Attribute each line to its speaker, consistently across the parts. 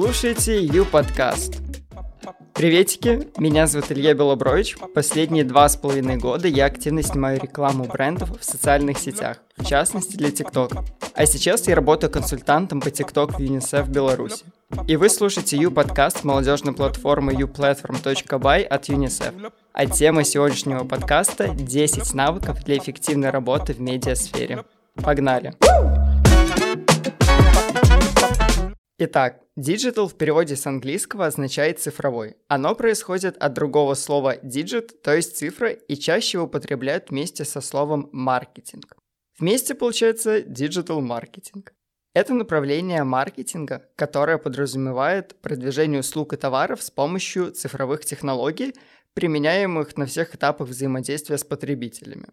Speaker 1: слушаете Ю подкаст. Приветики, меня зовут Илья Белобрович. Последние два с половиной года я активно снимаю рекламу брендов в социальных сетях, в частности для TikTok. А сейчас я работаю консультантом по TikTok в UNICEF Беларуси. И вы слушаете Ю подкаст молодежной платформы uplatform.by от UNICEF. А тема сегодняшнего подкаста 10 навыков для эффективной работы в медиасфере. Погнали! Итак, digital в переводе с английского означает цифровой. Оно происходит от другого слова digit, то есть цифра, и чаще его употребляют вместе со словом маркетинг. Вместе получается digital маркетинг. Это направление маркетинга, которое подразумевает продвижение услуг и товаров с помощью цифровых технологий, применяемых на всех этапах взаимодействия с потребителями.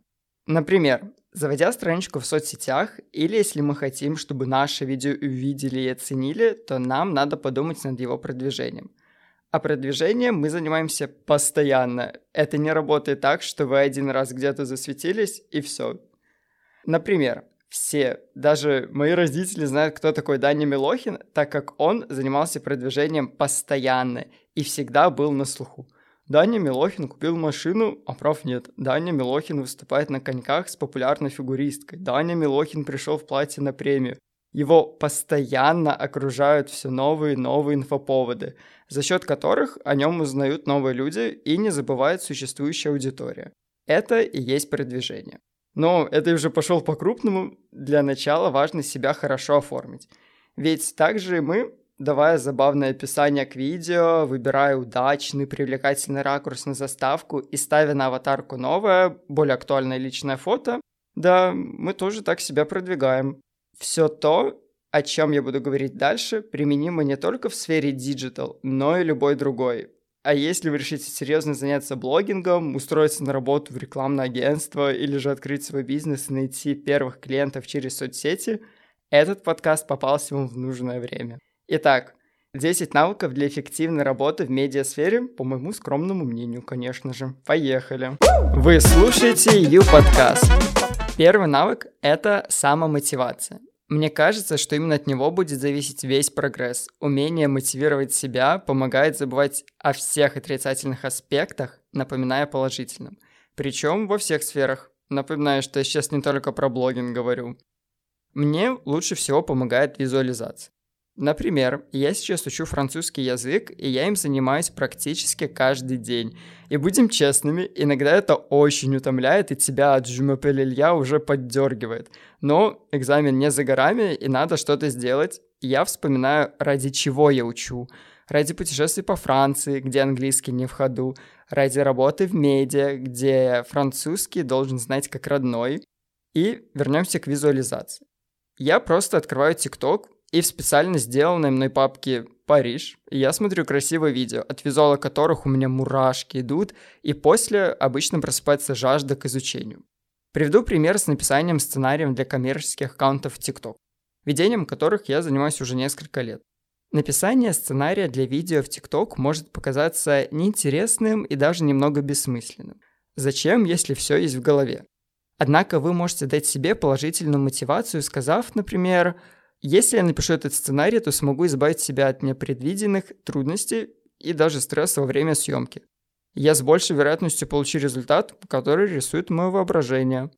Speaker 1: Например, заводя страничку в соцсетях, или если мы хотим, чтобы наше видео увидели и оценили, то нам надо подумать над его продвижением. А продвижением мы занимаемся постоянно. Это не работает так, что вы один раз где-то засветились и все. Например, все, даже мои родители знают, кто такой Даня Милохин, так как он занимался продвижением постоянно и всегда был на слуху. Даня Милохин купил машину, а прав нет. Даня Милохин выступает на коньках с популярной фигуристкой. Даня Милохин пришел в платье на премию. Его постоянно окружают все новые и новые инфоповоды, за счет которых о нем узнают новые люди и не забывает существующая аудитория. Это и есть продвижение. Но это уже пошел по-крупному. Для начала важно себя хорошо оформить. Ведь также мы давая забавное описание к видео, выбирая удачный, привлекательный ракурс на заставку и ставя на аватарку новое, более актуальное личное фото, да, мы тоже так себя продвигаем. Все то, о чем я буду говорить дальше, применимо не только в сфере digital, но и любой другой. А если вы решите серьезно заняться блогингом, устроиться на работу в рекламное агентство или же открыть свой бизнес и найти первых клиентов через соцсети, этот подкаст попался вам в нужное время. Итак, 10 навыков для эффективной работы в медиасфере, по моему скромному мнению, конечно же. Поехали. Вы слушаете U подкаст. Первый навык – это самомотивация. Мне кажется, что именно от него будет зависеть весь прогресс. Умение мотивировать себя помогает забывать о всех отрицательных аспектах, напоминая о положительном. Причем во всех сферах. Напоминаю, что я сейчас не только про блогинг говорю. Мне лучше всего помогает визуализация. Например, я сейчас учу французский язык, и я им занимаюсь практически каждый день. И будем честными, иногда это очень утомляет, и тебя от Жумапель Илья уже поддергивает. Но экзамен не за горами, и надо что-то сделать. я вспоминаю, ради чего я учу. Ради путешествий по Франции, где английский не в ходу. Ради работы в медиа, где французский должен знать как родной. И вернемся к визуализации. Я просто открываю ТикТок, и в специально сделанной мной папке Париж. И я смотрю красивые видео, от визуала которых у меня мурашки идут, и после обычно просыпается жажда к изучению. Приведу пример с написанием сценариев для коммерческих аккаунтов в TikTok, ведением которых я занимаюсь уже несколько лет. Написание сценария для видео в TikTok может показаться неинтересным и даже немного бессмысленным. Зачем, если все есть в голове? Однако вы можете дать себе положительную мотивацию, сказав, например, если я напишу этот сценарий, то смогу избавить себя от непредвиденных трудностей и даже стресса во время съемки. Я с большей вероятностью получу результат, который рисует мое воображение.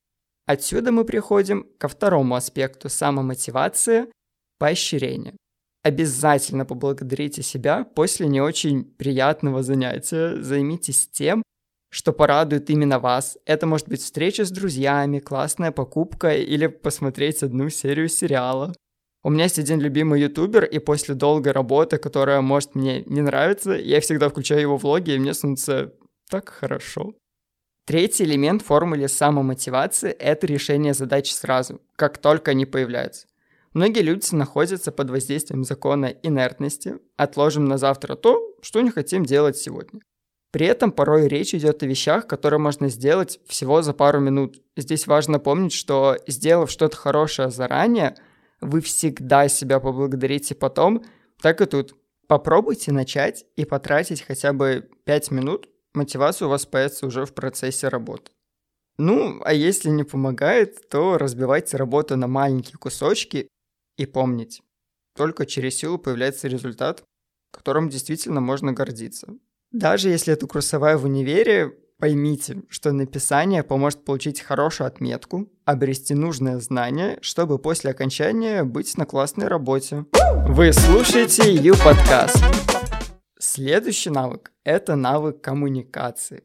Speaker 1: Отсюда мы приходим ко второму аспекту самомотивации – поощрение. Обязательно поблагодарите себя после не очень приятного занятия. Займитесь тем, что порадует именно вас. Это может быть встреча с друзьями, классная покупка или посмотреть одну серию сериала. У меня есть один любимый ютубер, и после долгой работы, которая может мне не нравиться, я всегда включаю его влоги, и мне становится так хорошо. Третий элемент формулы самомотивации – это решение задач сразу, как только они появляются. Многие люди находятся под воздействием закона инертности, отложим на завтра то, что не хотим делать сегодня. При этом порой речь идет о вещах, которые можно сделать всего за пару минут. Здесь важно помнить, что сделав что-то хорошее заранее – вы всегда себя поблагодарите потом, так и тут. Попробуйте начать и потратить хотя бы 5 минут, мотивация у вас появится уже в процессе работы. Ну, а если не помогает, то разбивайте работу на маленькие кусочки и помните, только через силу появляется результат, которым действительно можно гордиться. Даже если это курсовая в универе, поймите, что написание поможет получить хорошую отметку, обрести нужное знание, чтобы после окончания быть на классной работе. Вы слушаете Ю-подкаст. Следующий навык – это навык коммуникации.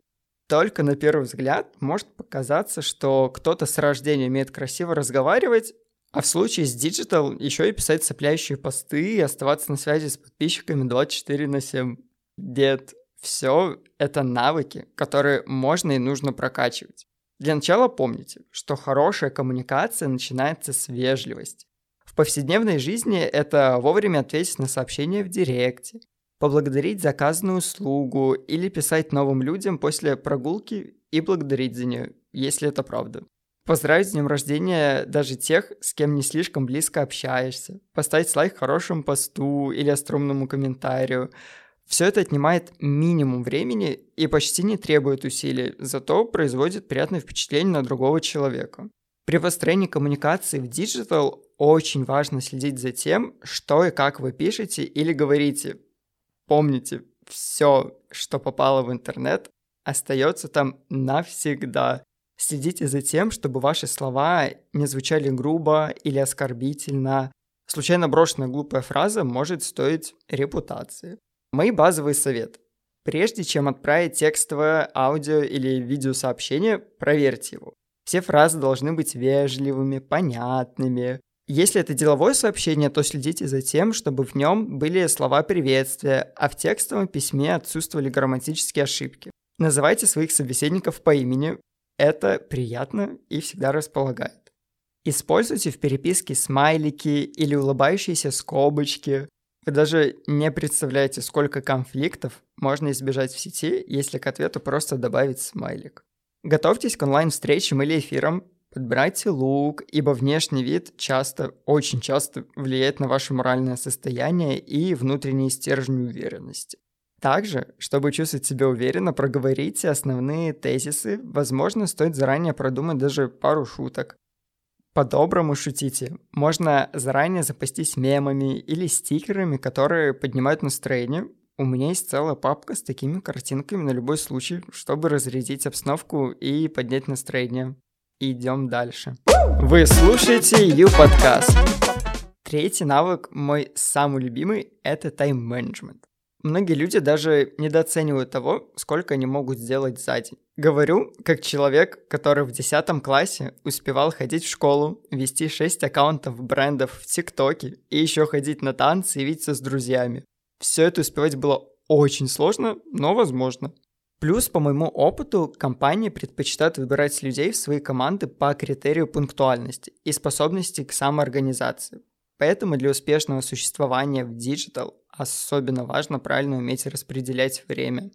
Speaker 1: Только на первый взгляд может показаться, что кто-то с рождения умеет красиво разговаривать, а в случае с Digital еще и писать цепляющие посты и оставаться на связи с подписчиками 24 на 7. Дед, все это навыки, которые можно и нужно прокачивать. Для начала помните, что хорошая коммуникация начинается с вежливости. В повседневной жизни это вовремя ответить на сообщения в директе, поблагодарить заказанную услугу или писать новым людям после прогулки и благодарить за нее, если это правда. Поздравить с днем рождения даже тех, с кем не слишком близко общаешься, поставить лайк хорошему посту или остромному комментарию. Все это отнимает минимум времени и почти не требует усилий, зато производит приятное впечатление на другого человека. При построении коммуникации в digital очень важно следить за тем, что и как вы пишете или говорите, Помните, все, что попало в интернет, остается там навсегда. Следите за тем, чтобы ваши слова не звучали грубо или оскорбительно. Случайно брошенная глупая фраза может стоить репутации. Мои базовые советы. Прежде чем отправить текстовое, аудио или видеосообщение, проверьте его. Все фразы должны быть вежливыми, понятными, если это деловое сообщение, то следите за тем, чтобы в нем были слова приветствия, а в текстовом письме отсутствовали грамматические ошибки. Называйте своих собеседников по имени. Это приятно и всегда располагает. Используйте в переписке смайлики или улыбающиеся скобочки. Вы даже не представляете, сколько конфликтов можно избежать в сети, если к ответу просто добавить смайлик. Готовьтесь к онлайн-встречам или эфирам, Подбирайте лук, ибо внешний вид часто, очень часто влияет на ваше моральное состояние и внутренний стержень уверенности. Также, чтобы чувствовать себя уверенно, проговорите основные тезисы. Возможно, стоит заранее продумать даже пару шуток. По-доброму шутите. Можно заранее запастись мемами или стикерами, которые поднимают настроение. У меня есть целая папка с такими картинками на любой случай, чтобы разрядить обстановку и поднять настроение идем дальше. Вы слушаете Ю-подкаст. Третий навык, мой самый любимый, это тайм-менеджмент. Многие люди даже недооценивают того, сколько они могут сделать за день. Говорю, как человек, который в 10 классе успевал ходить в школу, вести 6 аккаунтов брендов в ТикТоке и еще ходить на танцы и видеться с друзьями. Все это успевать было очень сложно, но возможно. Плюс, по моему опыту, компании предпочитают выбирать людей в свои команды по критерию пунктуальности и способности к самоорганизации. Поэтому для успешного существования в digital особенно важно правильно уметь распределять время.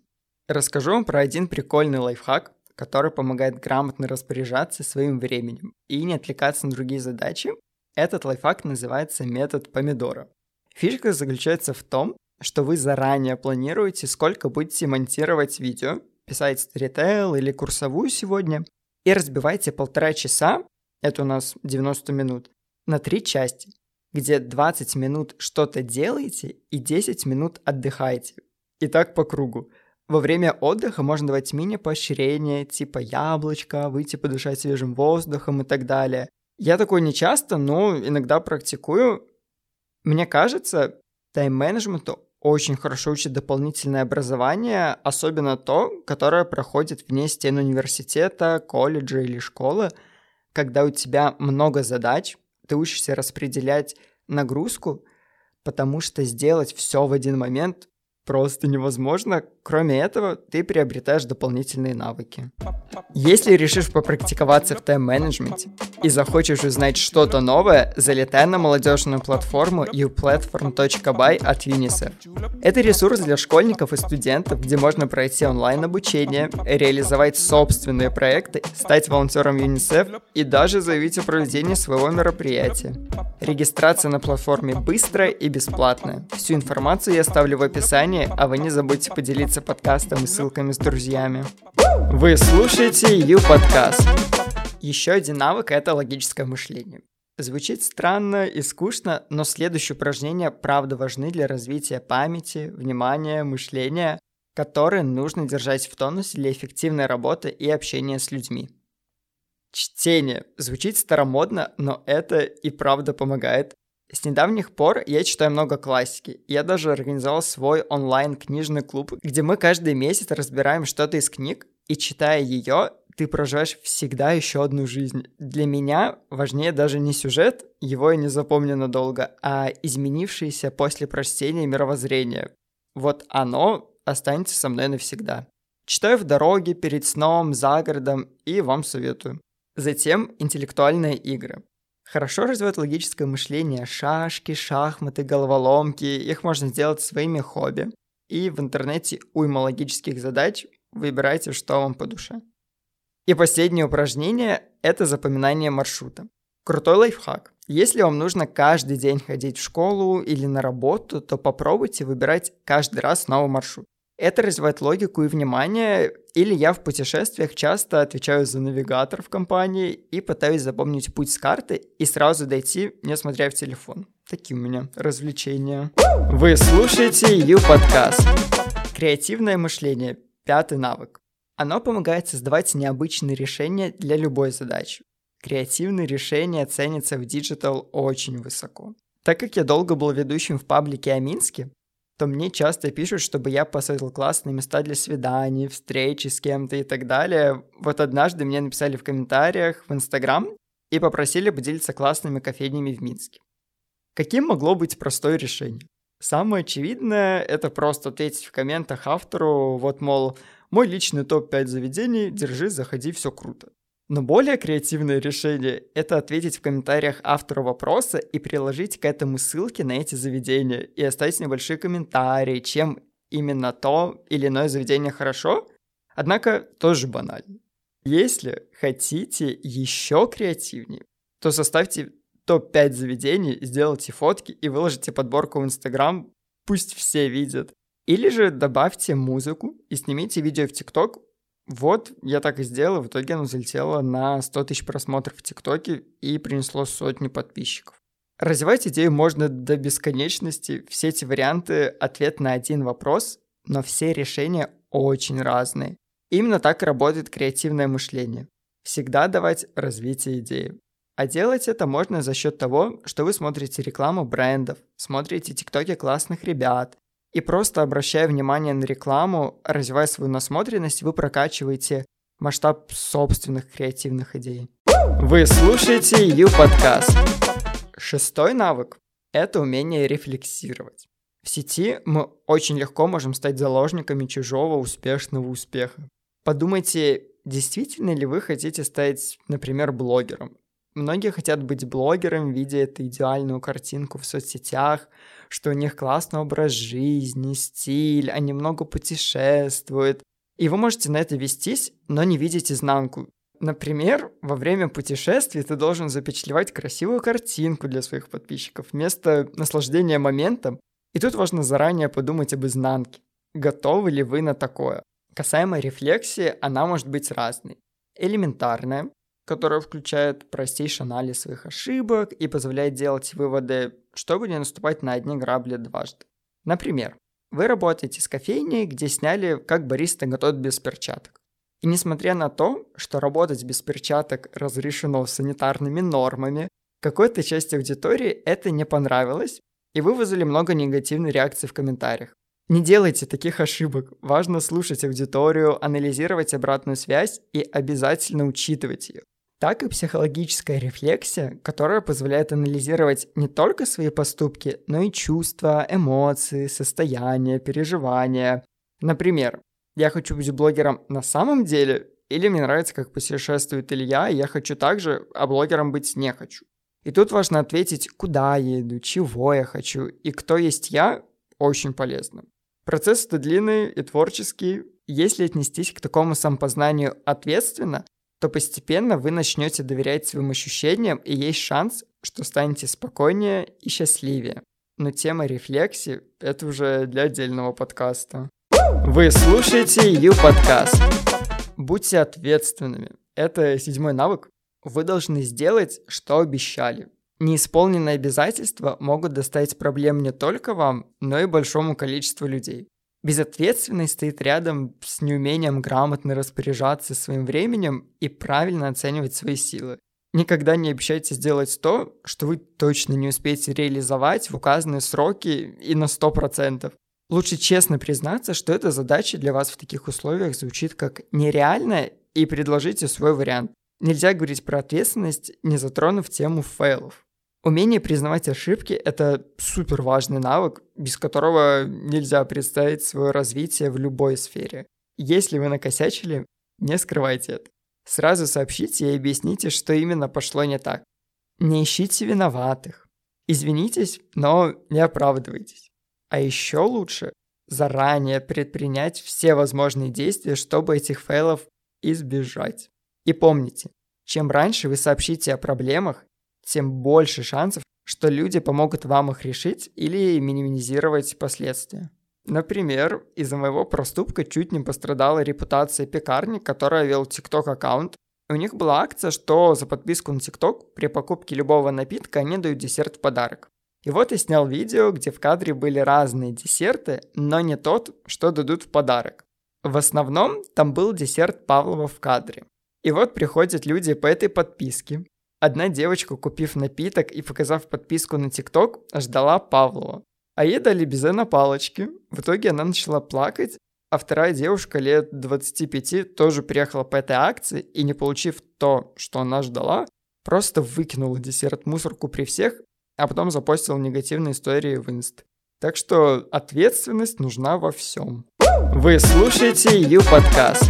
Speaker 1: Расскажу вам про один прикольный лайфхак, который помогает грамотно распоряжаться своим временем и не отвлекаться на другие задачи. Этот лайфхак называется метод помидора. Фишка заключается в том, что вы заранее планируете, сколько будете монтировать видео, писать сторитейл или курсовую сегодня, и разбивайте полтора часа, это у нас 90 минут, на три части, где 20 минут что-то делаете и 10 минут отдыхаете. И так по кругу. Во время отдыха можно давать мини-поощрения, типа яблочко, выйти подышать свежим воздухом и так далее. Я такое не часто, но иногда практикую. Мне кажется, тайм-менеджменту очень хорошо учит дополнительное образование, особенно то, которое проходит вне стен университета, колледжа или школы, когда у тебя много задач, ты учишься распределять нагрузку, потому что сделать все в один момент просто невозможно. Кроме этого, ты приобретаешь дополнительные навыки. Если решишь попрактиковаться в тайм-менеджменте и захочешь узнать что-то новое, залетай на молодежную платформу uplatform.by от UNICEF. Это ресурс для школьников и студентов, где можно пройти онлайн-обучение, реализовать собственные проекты, стать волонтером UNICEF и даже заявить о проведении своего мероприятия. Регистрация на платформе быстрая и бесплатная. Всю информацию я оставлю в описании, а вы не забудьте поделиться подкастом и ссылками с друзьями. Вы слушаете Ю подкаст. Еще один навык — это логическое мышление. Звучит странно и скучно, но следующие упражнения правда важны для развития памяти, внимания, мышления, которые нужно держать в тонусе для эффективной работы и общения с людьми. Чтение. Звучит старомодно, но это и правда помогает. С недавних пор я читаю много классики. Я даже организовал свой онлайн-книжный клуб, где мы каждый месяц разбираем что-то из книг, и читая ее, ты проживаешь всегда еще одну жизнь. Для меня важнее даже не сюжет, его я не запомню надолго, а изменившееся после прочтения мировоззрение. Вот оно останется со мной навсегда. Читаю в дороге, перед сном, за городом и вам советую. Затем интеллектуальные игры. Хорошо развивает логическое мышление, шашки, шахматы, головоломки. Их можно сделать своими хобби. И в интернете уйма логических задач. Выбирайте, что вам по душе. И последнее упражнение – это запоминание маршрута. Крутой лайфхак. Если вам нужно каждый день ходить в школу или на работу, то попробуйте выбирать каждый раз новый маршрут. Это развивает логику и внимание, или я в путешествиях часто отвечаю за навигатор в компании и пытаюсь запомнить путь с карты и сразу дойти, не смотря в телефон. Такие у меня развлечения. Вы слушаете U-подкаст. Креативное мышление. Пятый навык. Оно помогает создавать необычные решения для любой задачи. Креативные решения ценятся в digital очень высоко. Так как я долго был ведущим в паблике о Минске, то мне часто пишут, чтобы я посоветовал классные места для свиданий, встречи с кем-то и так далее. Вот однажды мне написали в комментариях в Инстаграм и попросили поделиться классными кофейнями в Минске. Каким могло быть простое решение? Самое очевидное — это просто ответить в комментах автору, вот, мол, мой личный топ-5 заведений, держи, заходи, все круто. Но более креативное решение – это ответить в комментариях автору вопроса и приложить к этому ссылки на эти заведения и оставить небольшие комментарии, чем именно то или иное заведение хорошо, однако тоже банально. Если хотите еще креативнее, то составьте топ-5 заведений, сделайте фотки и выложите подборку в Инстаграм, пусть все видят. Или же добавьте музыку и снимите видео в ТикТок. Вот, я так и сделал, в итоге оно залетело на 100 тысяч просмотров в ТикТоке и принесло сотни подписчиков. Развивать идею можно до бесконечности. Все эти варианты — ответ на один вопрос, но все решения очень разные. Именно так работает креативное мышление. Всегда давать развитие идеи. А делать это можно за счет того, что вы смотрите рекламу брендов, смотрите тиктоки классных ребят, и просто обращая внимание на рекламу, развивая свою насмотренность, вы прокачиваете масштаб собственных креативных идей. Вы слушаете Ю-подкаст. Шестой навык – это умение рефлексировать. В сети мы очень легко можем стать заложниками чужого успешного успеха. Подумайте, действительно ли вы хотите стать, например, блогером? Многие хотят быть блогером, видя эту идеальную картинку в соцсетях, что у них классный образ жизни, стиль, они много путешествуют. И вы можете на это вестись, но не видеть изнанку. Например, во время путешествий ты должен запечатлевать красивую картинку для своих подписчиков вместо наслаждения моментом. И тут важно заранее подумать об изнанке. Готовы ли вы на такое? Касаемо рефлексии, она может быть разной. Элементарная, которая включает простейший анализ своих ошибок и позволяет делать выводы, чтобы не наступать на одни грабли дважды. Например, вы работаете с кофейней, где сняли, как бариста готовит без перчаток. И несмотря на то, что работать без перчаток разрешено санитарными нормами, какой-то части аудитории это не понравилось, и вы вызвали много негативной реакции в комментариях. Не делайте таких ошибок. Важно слушать аудиторию, анализировать обратную связь и обязательно учитывать ее так и психологическая рефлексия, которая позволяет анализировать не только свои поступки, но и чувства, эмоции, состояния, переживания. Например, я хочу быть блогером на самом деле, или мне нравится, как путешествует Илья, и я хочу также, а блогером быть не хочу. И тут важно ответить, куда я иду, чего я хочу, и кто есть я, очень полезно. Процесс это длинный и творческий. Если отнестись к такому самопознанию ответственно, то постепенно вы начнете доверять своим ощущениям, и есть шанс, что станете спокойнее и счастливее. Но тема рефлексии — это уже для отдельного подкаста. Вы слушаете Ю-подкаст. Будьте ответственными. Это седьмой навык. Вы должны сделать, что обещали. Неисполненные обязательства могут доставить проблем не только вам, но и большому количеству людей. Безответственность стоит рядом с неумением грамотно распоряжаться своим временем и правильно оценивать свои силы. Никогда не обещайте сделать то, что вы точно не успеете реализовать в указанные сроки и на 100%. Лучше честно признаться, что эта задача для вас в таких условиях звучит как нереальная и предложите свой вариант. Нельзя говорить про ответственность, не затронув тему фейлов. Умение признавать ошибки – это супер важный навык, без которого нельзя представить свое развитие в любой сфере. Если вы накосячили, не скрывайте это. Сразу сообщите и объясните, что именно пошло не так. Не ищите виноватых. Извинитесь, но не оправдывайтесь. А еще лучше заранее предпринять все возможные действия, чтобы этих фейлов избежать. И помните, чем раньше вы сообщите о проблемах, тем больше шансов, что люди помогут вам их решить или минимизировать последствия. Например, из-за моего проступка чуть не пострадала репутация пекарни, которая вел TikTok аккаунт. У них была акция, что за подписку на TikTok при покупке любого напитка они дают десерт в подарок. И вот я снял видео, где в кадре были разные десерты, но не тот, что дадут в подарок. В основном там был десерт Павлова в кадре. И вот приходят люди по этой подписке. Одна девочка, купив напиток и показав подписку на ТикТок, ждала Павлова. А ей дали безе на палочке. В итоге она начала плакать, а вторая девушка лет 25 тоже приехала по этой акции и, не получив то, что она ждала, просто выкинула десерт в мусорку при всех, а потом запостила негативные истории в инст. Так что ответственность нужна во всем. Вы слушаете Ю подкаст.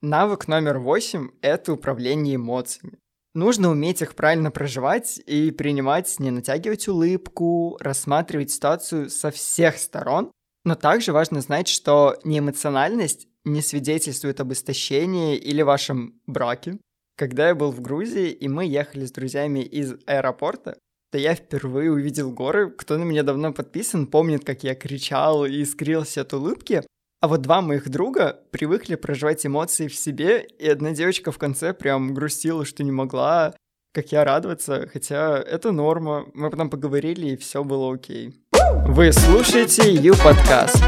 Speaker 1: Навык номер восемь – это управление эмоциями. Нужно уметь их правильно проживать и принимать, не натягивать улыбку, рассматривать ситуацию со всех сторон. Но также важно знать, что неэмоциональность не свидетельствует об истощении или вашем браке. Когда я был в Грузии, и мы ехали с друзьями из аэропорта, то я впервые увидел горы. Кто на меня давно подписан, помнит, как я кричал и искрился от улыбки. А вот два моих друга привыкли проживать эмоции в себе, и одна девочка в конце прям грустила, что не могла, как я радоваться, хотя это норма. Мы потом поговорили, и все было окей. Вы слушаете Ю подкаст.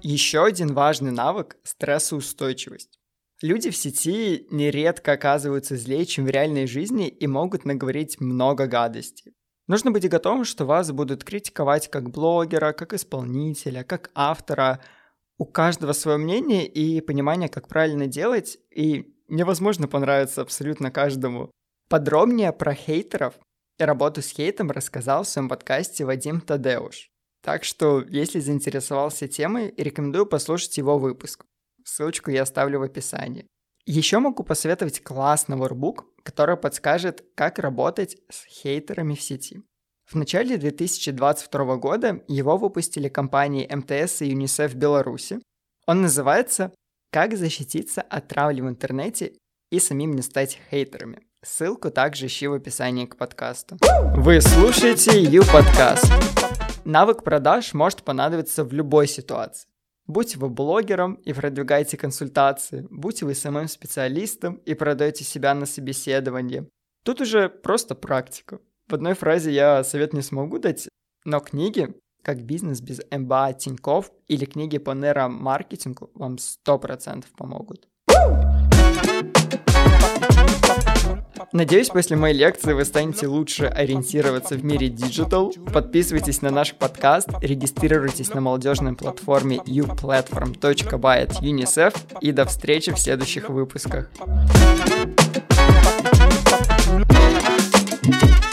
Speaker 1: Еще один важный навык – стрессоустойчивость. Люди в сети нередко оказываются злее, чем в реальной жизни и могут наговорить много гадостей. Нужно быть готовым, что вас будут критиковать как блогера, как исполнителя, как автора – у каждого свое мнение и понимание, как правильно делать, и невозможно понравиться абсолютно каждому. Подробнее про хейтеров и работу с хейтом рассказал в своем подкасте Вадим Тадеуш. Так что, если заинтересовался темой, рекомендую послушать его выпуск. Ссылочку я оставлю в описании. Еще могу посоветовать классный воркбук, который подскажет, как работать с хейтерами в сети. В начале 2022 года его выпустили компании МТС и ЮНИСЕФ Беларуси. Он называется «Как защититься от травли в интернете и самим не стать хейтерами». Ссылку также ищи в описании к подкасту. Вы слушаете Ю подкаст. Навык продаж может понадобиться в любой ситуации. Будь вы блогером и продвигаете консультации, будь вы самым специалистом и продаете себя на собеседовании. Тут уже просто практика. В одной фразе я совет не смогу дать, но книги, как бизнес без МБА Тиньков или книги по нейромаркетингу вам 100% помогут. Надеюсь, после моей лекции вы станете лучше ориентироваться в мире digital. Подписывайтесь на наш подкаст, регистрируйтесь на молодежной платформе uplatform.by от UNICEF и до встречи в следующих выпусках. thank you